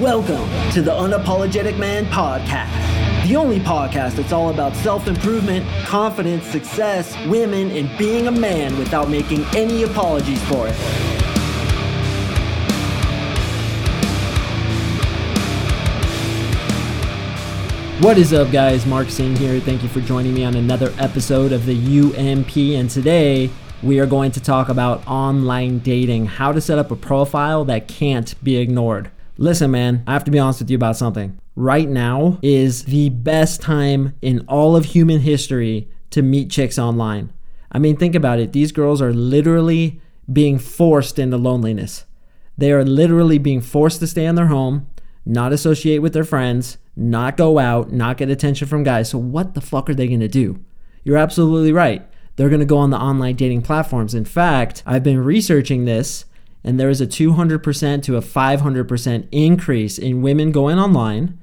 Welcome to the Unapologetic Man Podcast, the only podcast that's all about self improvement, confidence, success, women, and being a man without making any apologies for it. What is up, guys? Mark Sing here. Thank you for joining me on another episode of the UMP. And today we are going to talk about online dating, how to set up a profile that can't be ignored. Listen, man, I have to be honest with you about something. Right now is the best time in all of human history to meet chicks online. I mean, think about it. These girls are literally being forced into loneliness. They are literally being forced to stay in their home, not associate with their friends, not go out, not get attention from guys. So, what the fuck are they gonna do? You're absolutely right. They're gonna go on the online dating platforms. In fact, I've been researching this, and there is a 200% to a 500% increase in women going online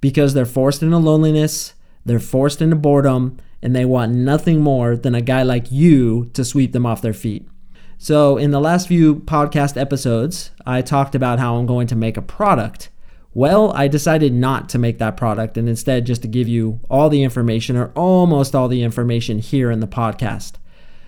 because they're forced into loneliness, they're forced into boredom, and they want nothing more than a guy like you to sweep them off their feet. So, in the last few podcast episodes, I talked about how I'm going to make a product well, I decided not to make that product and instead just to give you all the information or almost all the information here in the podcast.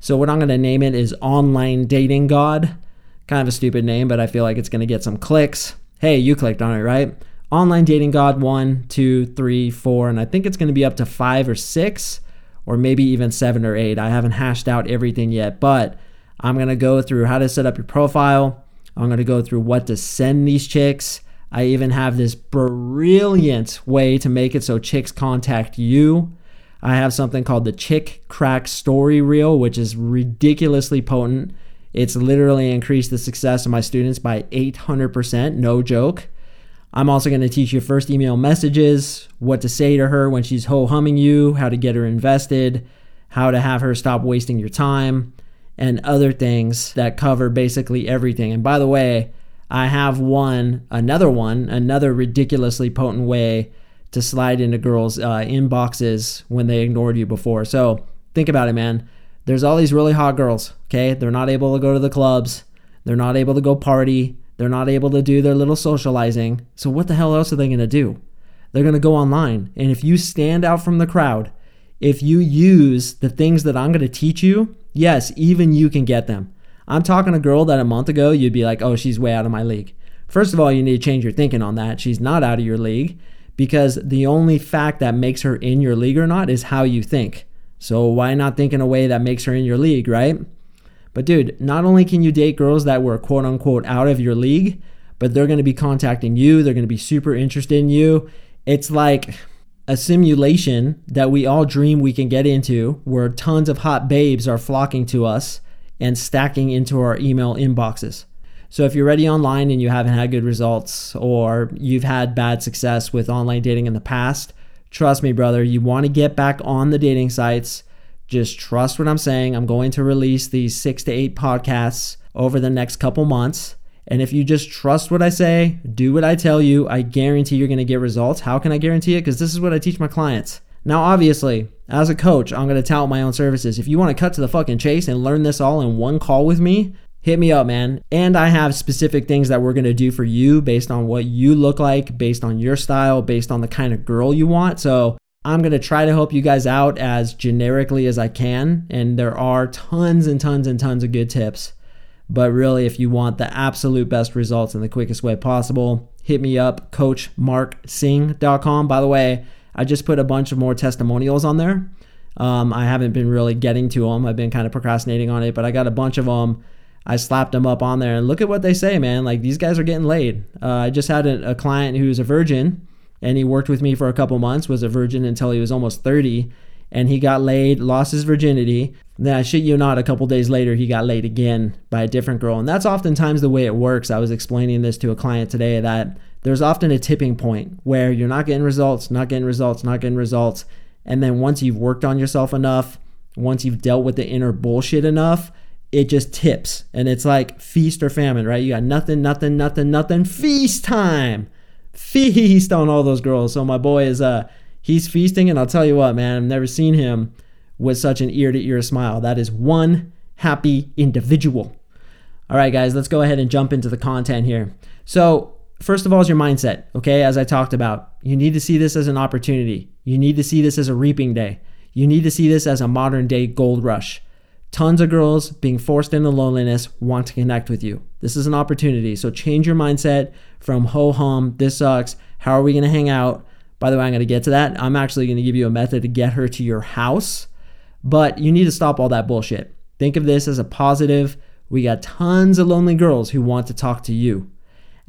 So, what I'm going to name it is Online Dating God. Kind of a stupid name, but I feel like it's going to get some clicks. Hey, you clicked on it, right? Online Dating God one, two, three, four, and I think it's going to be up to five or six, or maybe even seven or eight. I haven't hashed out everything yet, but I'm going to go through how to set up your profile. I'm going to go through what to send these chicks I even have this brilliant way to make it so chicks contact you. I have something called the Chick Crack Story Reel, which is ridiculously potent. It's literally increased the success of my students by 800%, no joke. I'm also going to teach you first email messages, what to say to her when she's ho humming you, how to get her invested, how to have her stop wasting your time, and other things that cover basically everything. And by the way, I have one, another one, another ridiculously potent way to slide into girls' uh, inboxes when they ignored you before. So think about it, man. There's all these really hot girls, okay? They're not able to go to the clubs, they're not able to go party, they're not able to do their little socializing. So what the hell else are they gonna do? They're gonna go online. And if you stand out from the crowd, if you use the things that I'm gonna teach you, yes, even you can get them. I'm talking a girl that a month ago you'd be like, oh, she's way out of my league. First of all, you need to change your thinking on that. She's not out of your league because the only fact that makes her in your league or not is how you think. So why not think in a way that makes her in your league, right? But dude, not only can you date girls that were quote unquote out of your league, but they're going to be contacting you, they're going to be super interested in you. It's like a simulation that we all dream we can get into where tons of hot babes are flocking to us and stacking into our email inboxes. So if you're ready online and you haven't had good results or you've had bad success with online dating in the past, trust me, brother, you want to get back on the dating sites. Just trust what I'm saying. I'm going to release these six to eight podcasts over the next couple months. And if you just trust what I say, do what I tell you, I guarantee you're going to get results. How can I guarantee it? Because this is what I teach my clients. Now, obviously, as a coach, I'm going to tout my own services. If you want to cut to the fucking chase and learn this all in one call with me, hit me up, man. And I have specific things that we're to do for you based on what you look like, based on your style, based on the kind of girl you want. So, I'm to try to help you guys out as generically as I can. And there are tons and tons and tons of good tips. But really, if you want the absolute best results in the quickest way possible, hit me up, coachmarksing.com. By the way, I just put a bunch of more testimonials on there. Um, I haven't been really getting to them. I've been kind of procrastinating on it, but I got a bunch of them. I slapped them up on there and look at what they say, man. Like these guys are getting laid. Uh, I just had a, a client who's a virgin and he worked with me for a couple months, was a virgin until he was almost 30 and he got laid, lost his virginity. Then I shit you not, a couple days later he got laid again by a different girl, and that's oftentimes the way it works. I was explaining this to a client today that there's often a tipping point where you're not getting results, not getting results, not getting results, and then once you've worked on yourself enough, once you've dealt with the inner bullshit enough, it just tips, and it's like feast or famine, right? You got nothing, nothing, nothing, nothing, feast time, feast on all those girls. So my boy is uh He's feasting, and I'll tell you what, man, I've never seen him with such an ear to ear smile. That is one happy individual. All right, guys, let's go ahead and jump into the content here. So, first of all, is your mindset. Okay. As I talked about, you need to see this as an opportunity. You need to see this as a reaping day. You need to see this as a modern day gold rush. Tons of girls being forced into loneliness want to connect with you. This is an opportunity. So change your mindset from ho hum, this sucks, how are we going to hang out? By the way, I'm going to get to that. I'm actually going to give you a method to get her to your house, but you need to stop all that bullshit. Think of this as a positive. We got tons of lonely girls who want to talk to you.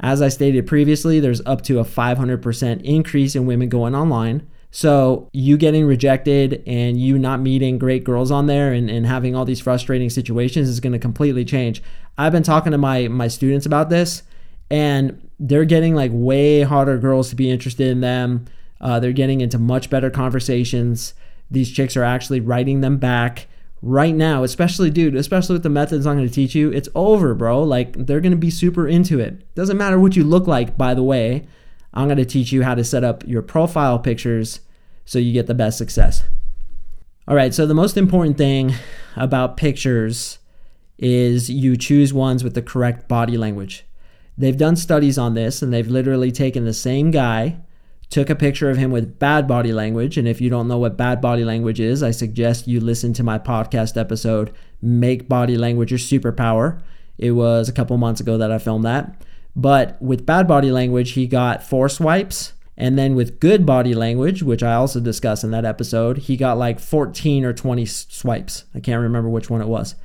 As I stated previously, there's up to a 500% increase in women going online. So, you getting rejected and you not meeting great girls on there and, and having all these frustrating situations is going to completely change. I've been talking to my, my students about this, and they're getting like way harder girls to be interested in them. Uh, they're getting into much better conversations. These chicks are actually writing them back right now, especially, dude, especially with the methods I'm going to teach you. It's over, bro. Like, they're going to be super into it. Doesn't matter what you look like, by the way. I'm going to teach you how to set up your profile pictures so you get the best success. All right, so the most important thing about pictures is you choose ones with the correct body language. They've done studies on this and they've literally taken the same guy, took a picture of him with bad body language. And if you don't know what bad body language is, I suggest you listen to my podcast episode, Make Body Language Your Superpower. It was a couple months ago that I filmed that. But with bad body language, he got four swipes. And then with good body language, which I also discussed in that episode, he got like 14 or 20 swipes. I can't remember which one it was.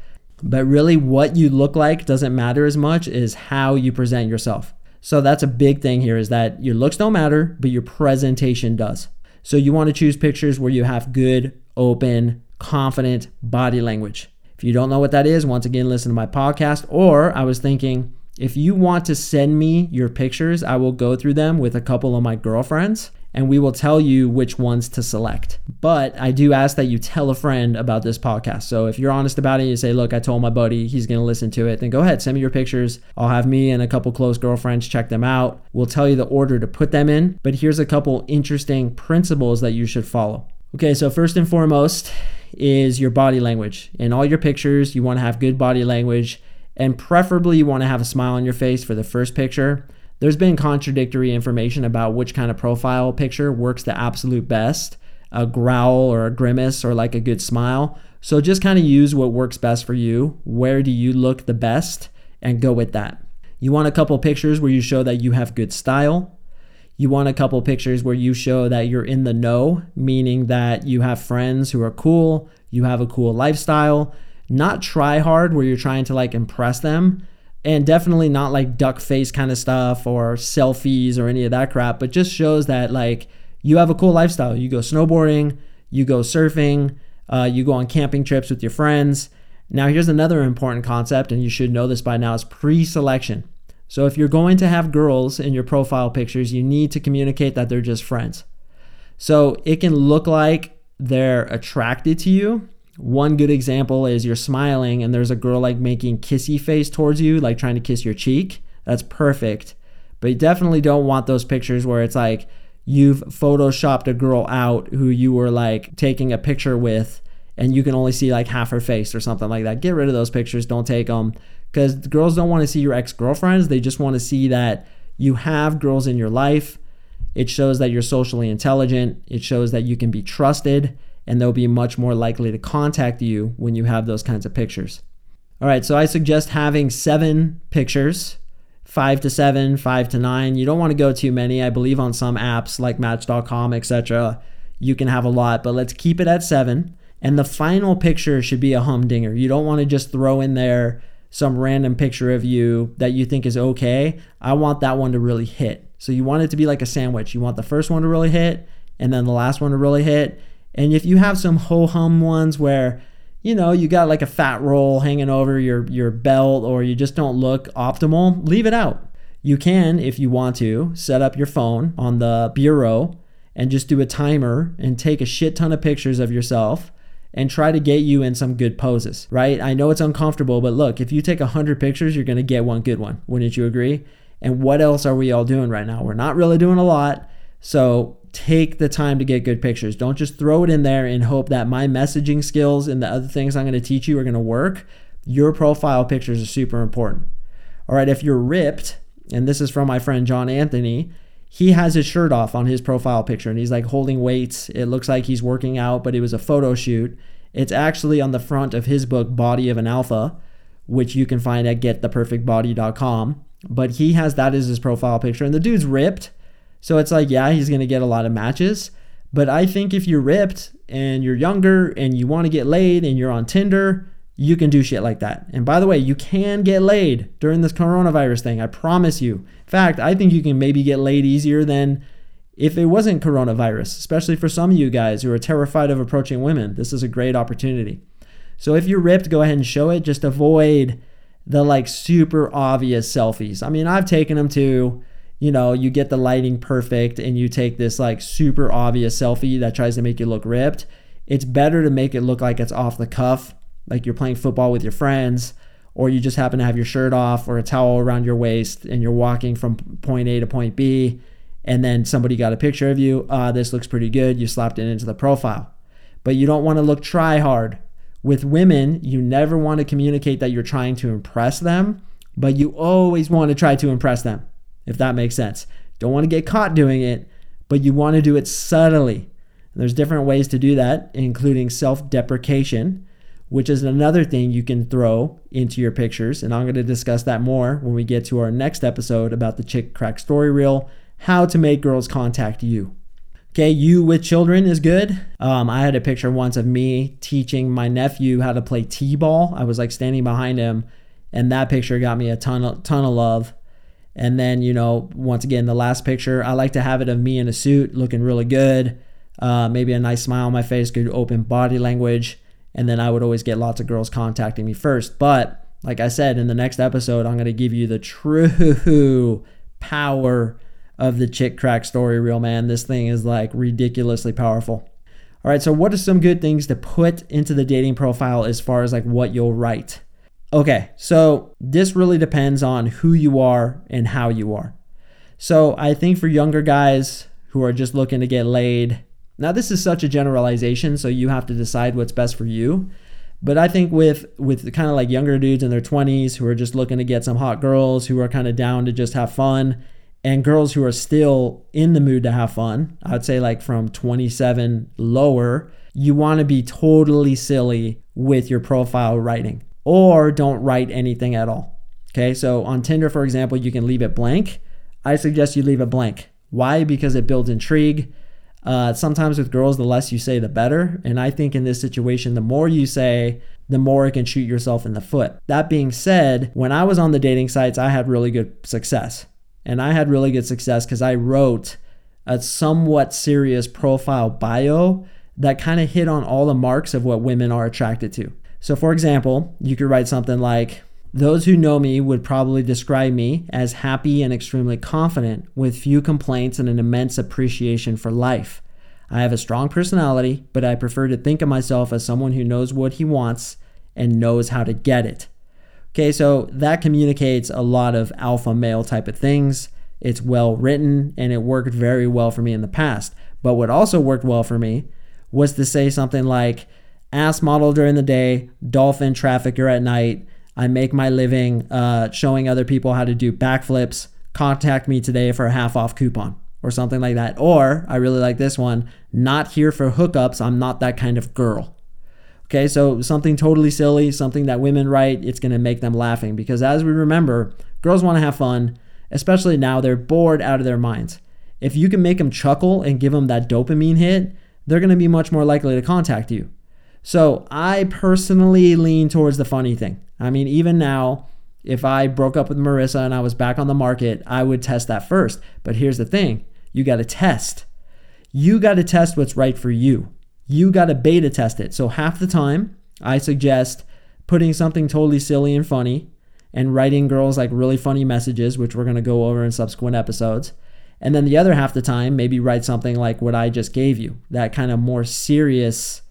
But really, what you look like doesn't matter as much as how you present yourself. So that's a big thing here is that your looks don't matter, but your presentation does. So you want to choose pictures where you have good, open, confident body language. If you don't know what that is, once again, listen to my podcast. Or I was thinking, if you want to send me your pictures, I will go through them with a couple of my girlfriends and we will tell you which ones to select. But I do ask that you tell a friend about this podcast. So if you're honest about it, you say, look, I told my buddy he's going to listen to it, then go ahead, send me your pictures. I'll have me and a couple close girlfriends check them out. We'll tell you the order to put them in. But here's a couple interesting principles that you should follow. Okay, so first and foremost is your body language. In all your pictures, you want to have good body language. And preferably, you want to have a smile on your face for the first picture. There's been contradictory information about which kind of profile picture works the absolute best a growl or a grimace or like a good smile. So just kind of use what works best for you. Where do you look the best and go with that. You want a couple pictures where you show that you have good style. You want a couple pictures where you show that you're in the know, meaning that you have friends who are cool, you have a cool lifestyle, not try hard where you're trying to like impress them, and definitely not like duck face kind of stuff or selfies or any of that crap, but just shows that like you have a cool lifestyle. You go snowboarding, you go surfing, uh, you go on camping trips with your friends. Now, here's another important concept, and you should know this by now is pre selection. So, if you're going to have girls in your profile pictures, you need to communicate that they're just friends. So, it can look like they're attracted to you, one good example is you're smiling and there's a girl like making kissy face towards you, like trying to kiss your cheek. That's perfect. But you definitely don't want those pictures where it's like you've photoshopped a girl out who you were like taking a picture with and you can only see like half her face or something like that. Get rid of those pictures. Don't take them because girls don't want to see your ex girlfriends. They just want to see that you have girls in your life. It shows that you're socially intelligent. It shows that you can be trusted and they'll be much more likely to contact you when you have those kinds of pictures. All right, so I suggest having seven pictures, five to seven, five to nine. You don't want to go too many. I believe on some apps like Match.com, etc., you can have a lot, but let's keep it at seven. And the final picture should be a humdinger. You don't want to just throw in there some random picture of you that you think is okay. I want that one to really hit. So you want it to be like a sandwich. You want the first one to really hit, and then the last one to really hit, and if you have some ho hum ones where, you know, you got like a fat roll hanging over your, your belt or you just don't look optimal, leave it out. You can, if you want to, set up your phone on the bureau and just do a timer and take a shit ton of pictures of yourself and try to get you in some good poses, right? I know it's uncomfortable, but look, if you take 100 pictures, you're to get one good one. Wouldn't you agree? And what else are we all doing right now? We're not really doing a lot. So take the time to get good pictures. Don't just throw it in there and hope that my messaging skills and the other things I'm going to teach you are going to work. Your profile pictures are super important. All right, if you're ripped and this is from my friend John Anthony, he has his shirt off on his profile picture and he's like holding weights. It looks like he's working out, but it was a photo shoot. It's actually on the front of his book, Body of an Alpha, which you can find at gettheperfectbody.com. But he has that as his profile picture, and the dude's ripped. So it's like, yeah, he's going to get a lot of matches. But I think if you're ripped and you're younger and you want to get laid and you're on Tinder, you can do shit like that. And by the way, you can get laid during this coronavirus thing. I promise you. In fact, I think you can maybe get laid easier than if it wasn't coronavirus, especially for some of you guys who are terrified of approaching women. This is a great opportunity. So if you're ripped, go ahead and show it. Just avoid the like super obvious selfies. I mean, I've taken them too. You know, you get the lighting perfect and you take this like super obvious selfie that tries to make you look ripped. It's better to make it look like it's off the cuff like you're playing football with your friends, or you just happen to have your shirt off or a towel around your waist and you're walking from point A to point B, and then somebody got a picture of you. Uh, this looks pretty good. You slapped it into the profile. But you don't want to look try hard. With women, you never want to communicate that you're trying to impress them, but you always want to try to impress them, if that makes sense. Don't want to get caught doing it, but you want to do it subtly. And there's different ways to do that, including self deprecation which is another thing you can throw into your pictures. And I'm going to discuss that more when we get to our next episode about the Chick Crack Story Reel how to make girls contact you. Okay, you with children is good. Um, I had a picture once of me teaching my nephew how to play t ball. I was like standing behind him, and that picture got me a ton of, ton of love. And then, you know, once again, the last picture, I like to have it of me in a suit looking really good. Uh, maybe a nice smile on my face, good open body language and then I would always get lots of girls contacting me first. But like I said, in the next episode, I'm going to give you the true power of the chick crack story reel, man. This thing is like ridiculously powerful. All right, so what are some good things to put into the dating profile as far as like what you'll write? Okay, so this really depends on who you are and how you are. So I think for younger guys who are just looking to get laid, now this is such a generalization, so you have to decide what's best for you. But I think with with kind of like younger dudes in their 20s who are just looking to get some hot girls who are kind of down to just have fun and girls who are still in the mood to have fun, I'd say like from 27 lower, you want to be totally silly with your profile writing or don't write anything at all. Okay? So on Tinder for example, you can leave it blank. I suggest you leave it blank. Why? Because it builds intrigue uh, sometimes with girls, the less you say, the better. And I think in this situation, the more you say, the more it can shoot yourself in the foot. That being said, when I was on the dating sites, I had really good success. And I had really good success because I wrote a somewhat serious profile bio that kind of hit on all the marks of what women are attracted to. So, for example, you could write something like, those who know me would probably describe me as happy and extremely confident, with few complaints and an immense appreciation for life. I have a strong personality, but I prefer to think of myself as someone who knows what he wants and knows how to get it. Okay, so that communicates a lot of alpha male type of things. It's well written and it worked very well for me in the past. But what also worked well for me was to say something like, ass model during the day, dolphin trafficker at night, I make my living uh, showing other people how to do backflips. Contact me today for a half off coupon or something like that. Or I really like this one not here for hookups. I'm not that kind of girl. Okay, so something totally silly, something that women write, it's gonna make them laughing because as we remember, girls wanna have fun, especially now they're bored out of their minds. If you can make them chuckle and give them that dopamine hit, they're gonna be much more likely to contact you. So I personally lean towards the funny thing. I mean, even now, if I broke up with Marissa and I was back on the market, I would test that first. But here's the thing you got to test. You got to test what's right for you. You got to beta test it. So half the time, I suggest putting something totally silly and funny and writing girls like really funny messages, which we're going to go over in subsequent episodes. And then the other half the time, maybe write something like what I just gave you, that kind of more serious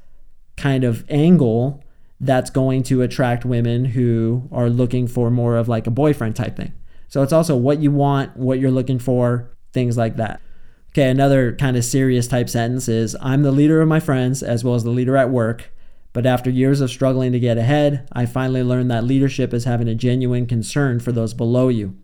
kind of angle that's going to attract women who are looking for more of like a boyfriend type thing. So it's also what you want, what you're looking for, things like that. Okay, another kind of serious type sentence is I'm the leader of my friends as well as the leader at work. But after years of struggling to get ahead, I finally learned that leadership is having a genuine concern for those below you.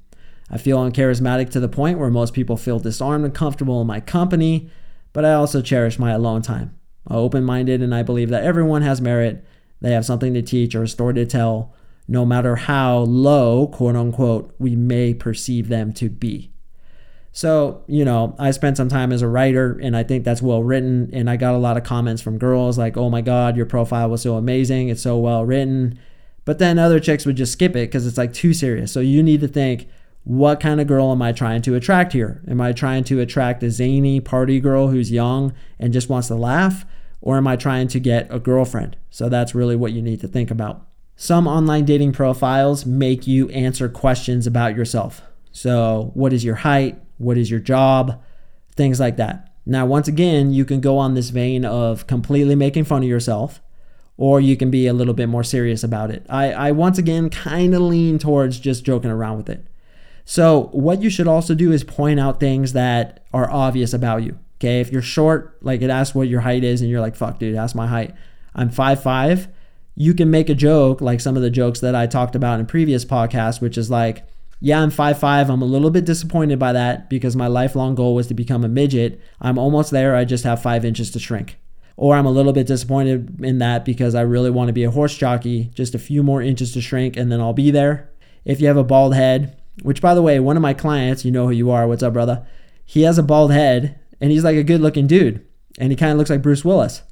I feel uncharismatic to the point where most people feel disarmed and comfortable in my company, but I also cherish my alone time. Open minded and I believe that everyone has merit. They have something to teach or a story to tell, no matter how low, quote unquote, we may perceive them to be. So, you know, I spent some time as a writer and I think that's well written. And I got a lot of comments from girls like, oh my God, your profile was so amazing. It's so well written. But then other chicks would just skip it because it's like too serious. So you need to think, what kind of girl am I trying to attract here? Am I trying to attract a zany party girl who's young and just wants to laugh? Or am I trying to get a girlfriend? So that's really what you need to think about. Some online dating profiles make you answer questions about yourself. So, what is your height? What is your job? Things like that. Now, once again, you can go on this vein of completely making fun of yourself, or you can be a little bit more serious about it. I, I once again kind of lean towards just joking around with it. So, what you should also do is point out things that are obvious about you. Okay, if you're short, like it asks what your height is, and you're like, fuck, dude, ask my height. I'm 5'5. You can make a joke like some of the jokes that I talked about in previous podcasts, which is like, yeah, I'm 5'5. I'm a little bit disappointed by that because my lifelong goal was to become a midget. I'm almost there. I just have five inches to shrink. Or I'm a little bit disappointed in that because I really want to be a horse jockey, just a few more inches to shrink, and then I'll be there. If you have a bald head, which by the way, one of my clients, you know who you are. What's up, brother? He has a bald head and he's like a good looking dude and he kind of looks like Bruce Willis.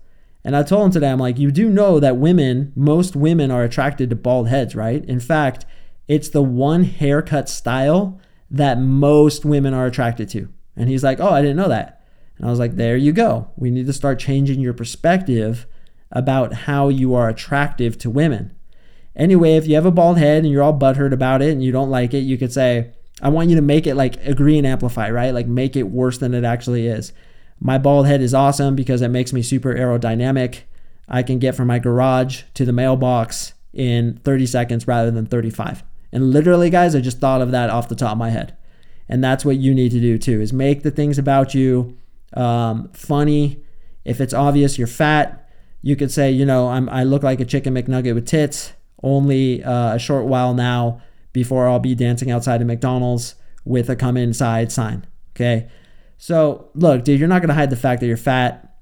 And I told him today, I'm like, you do know that women, most women are attracted to bald heads, right? In fact, it's the one haircut style that most women are attracted to. And he's like, Oh, I didn't know that. And I was like, There you go. We need to start changing your perspective about how you are attractive to women. Anyway, if you have a bald head and you're all butthurt about it and you don't like it, you could say, I want you to make it like agree and amplify, right? Like make it worse than it actually is. My bald head is awesome because it makes me super aerodynamic. I can get from my garage to the mailbox in 30 seconds rather than 35. And literally, guys, I just thought of that off the top of my head. And that's what you need to do too: is make the things about you um, funny. If it's obvious you're fat, you could say, you know, I'm, I look like a chicken McNugget with tits. Only uh, a short while now before I'll be dancing outside of McDonald's with a come inside sign. Okay. So look, dude, you're not gonna hide the fact that you're fat.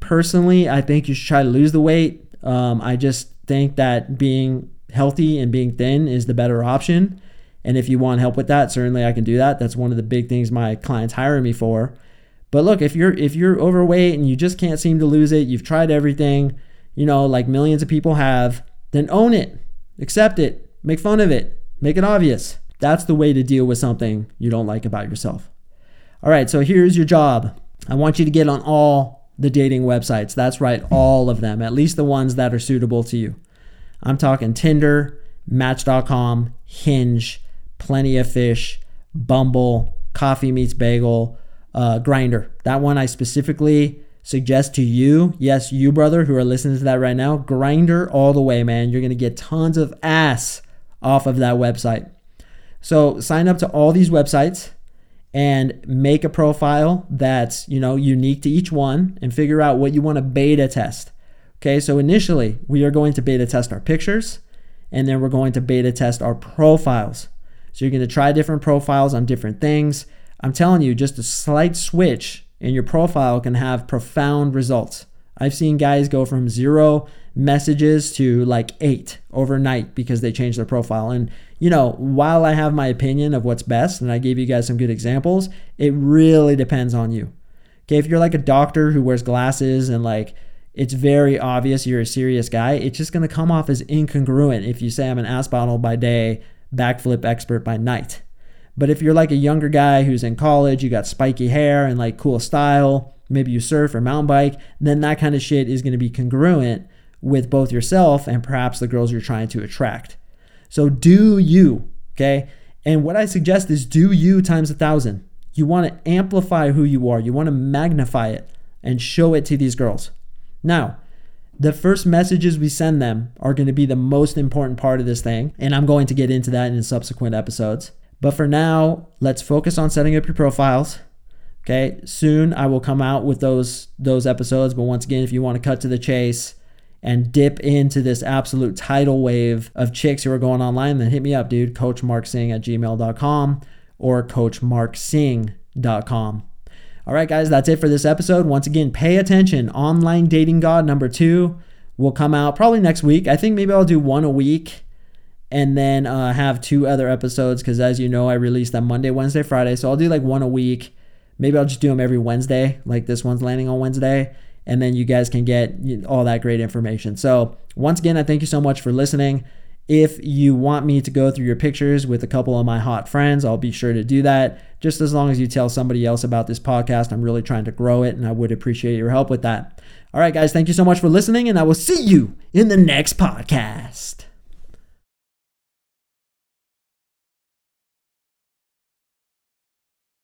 Personally, I think you should try to lose the weight. Um, I just think that being healthy and being thin is the better option. And if you want help with that, certainly I can do that. That's one of the big things my clients hire me for. But look, if you're if you're overweight and you just can't seem to lose it, you've tried everything, you know, like millions of people have, then own it. Accept it. Make fun of it. Make it obvious. That's the way to deal with something you don't like about yourself. All right, so here's your job. I want you to get on all the dating websites. That's right, all of them, at least the ones that are suitable to you. I'm talking Tinder, Match.com, Hinge, Plenty of Fish, Bumble, Coffee Meets Bagel, uh, Grindr. That one I specifically suggest to you, yes, you brother who are listening to that right now, Grindr all the way, man. You're gonna get tons of ass off of that website. So sign up to all these websites and make a profile that's you know unique to each one and figure out what you want to beta test Okay, so initially we are going to beta test our pictures and then we're going to beta test our profiles. So you're going to try different profiles on different things. I'm telling you, just a slight switch in your profile can have profound results. I've seen guys go from zero messages to like eight overnight because they changed their profile. And, you know, while I have my opinion of what's best, and I gave you guys some good examples, it really depends on you. Okay, if you're like a doctor who wears glasses and like, it's very obvious you're a serious guy. It's just to come off as incongruent if you say I'm an ass bottle by day, backflip expert by night. But if you're like a younger guy who's in college, you got spiky hair and like cool style, maybe you surf or mountain bike, then that kind of shit is going to be congruent with both yourself and perhaps the girls you're trying to attract. So do you, okay? And what I suggest is do you times a thousand. You want to amplify who you are, you want to magnify it and show it to these girls. Now, the first messages we send them are going to be the most important part of this thing, and I'm going to get into that in subsequent episodes. But for now, let's focus on setting up your profiles. Okay, soon I will come out with those those episodes, but once again, if you want to cut to the chase and dip into this absolute tidal wave of chicks who are going online, then hit me up, dude. CoachMarkSing at gmail.com or coachmarksing.com. All right, guys, that's it for this episode. Once again, pay attention. Online Dating God number two will come out probably next week. I think maybe I'll do one a week and then uh, have two other episodes because, as you know, I release them Monday, Wednesday, Friday. So I'll do like one a week. Maybe I'll just do them every Wednesday, like this one's landing on Wednesday. And then you guys can get all that great information. So, once again, I thank you so much for listening. If you want me to go through your pictures with a couple of my hot friends, I'll be sure to do that. Just as long as you tell somebody else about this podcast, I'm really trying to grow it and I would appreciate your help with that. All right, guys, thank you so much for listening, and I will see you in the next podcast.